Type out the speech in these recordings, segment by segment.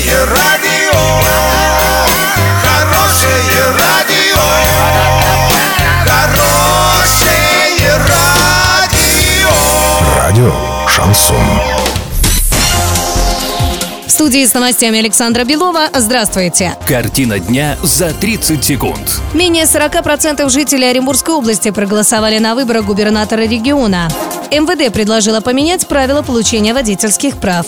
Хорошее радио, хорошее радио, хорошее радио. Радио Шансон. В студии с новостями Александра Белова. Здравствуйте. Картина дня за 30 секунд. Менее 40% жителей Оренбургской области проголосовали на выборах губернатора региона. МВД предложила поменять правила получения водительских прав.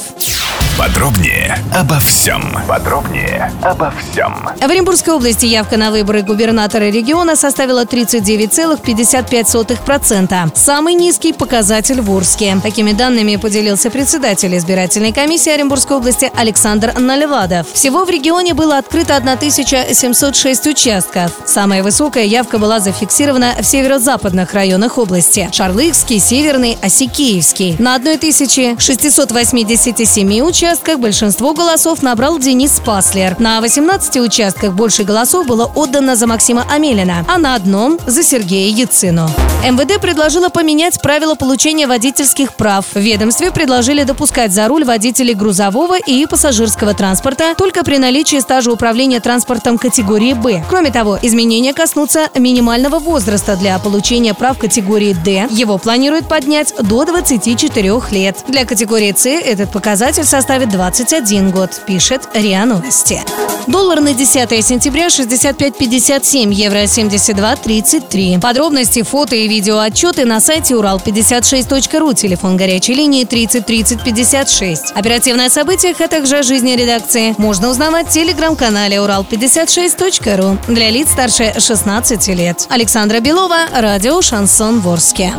Подробнее обо всем. Подробнее обо всем. В Оренбургской области явка на выборы губернатора региона составила 39,55%. Самый низкий показатель в Урске. Такими данными поделился председатель избирательной комиссии Оренбургской области Александр Наливадов. Всего в регионе было открыто 1706 участков. Самая высокая явка была зафиксирована в северо-западных районах области. Шарлыкский, Северный, Осикеевский. На 1687 участках большинство голосов набрал Денис Паслер. На 18 участках больше голосов было отдано за Максима Амелина, а на одном – за Сергея Яцину. МВД предложила поменять правила получения водительских прав. В ведомстве предложили допускать за руль водителей грузового и пассажирского транспорта только при наличии стажа управления транспортом категории «Б». Кроме того, изменения коснутся минимального возраста для получения прав категории «Д». Его планируют поднять до 24 лет. Для категории «С» этот показатель составит 21 год, пишет РИА Новости. Доллар на 10 сентября 65.57, евро 72.33. Подробности, фото и видео отчеты на сайте урал56.ру, телефон горячей линии 30 30 56. Оперативные события, а также о жизни редакции можно узнавать в телеграм-канале урал56.ру для лиц старше 16 лет. Александра Белова, радио «Шансон Ворске».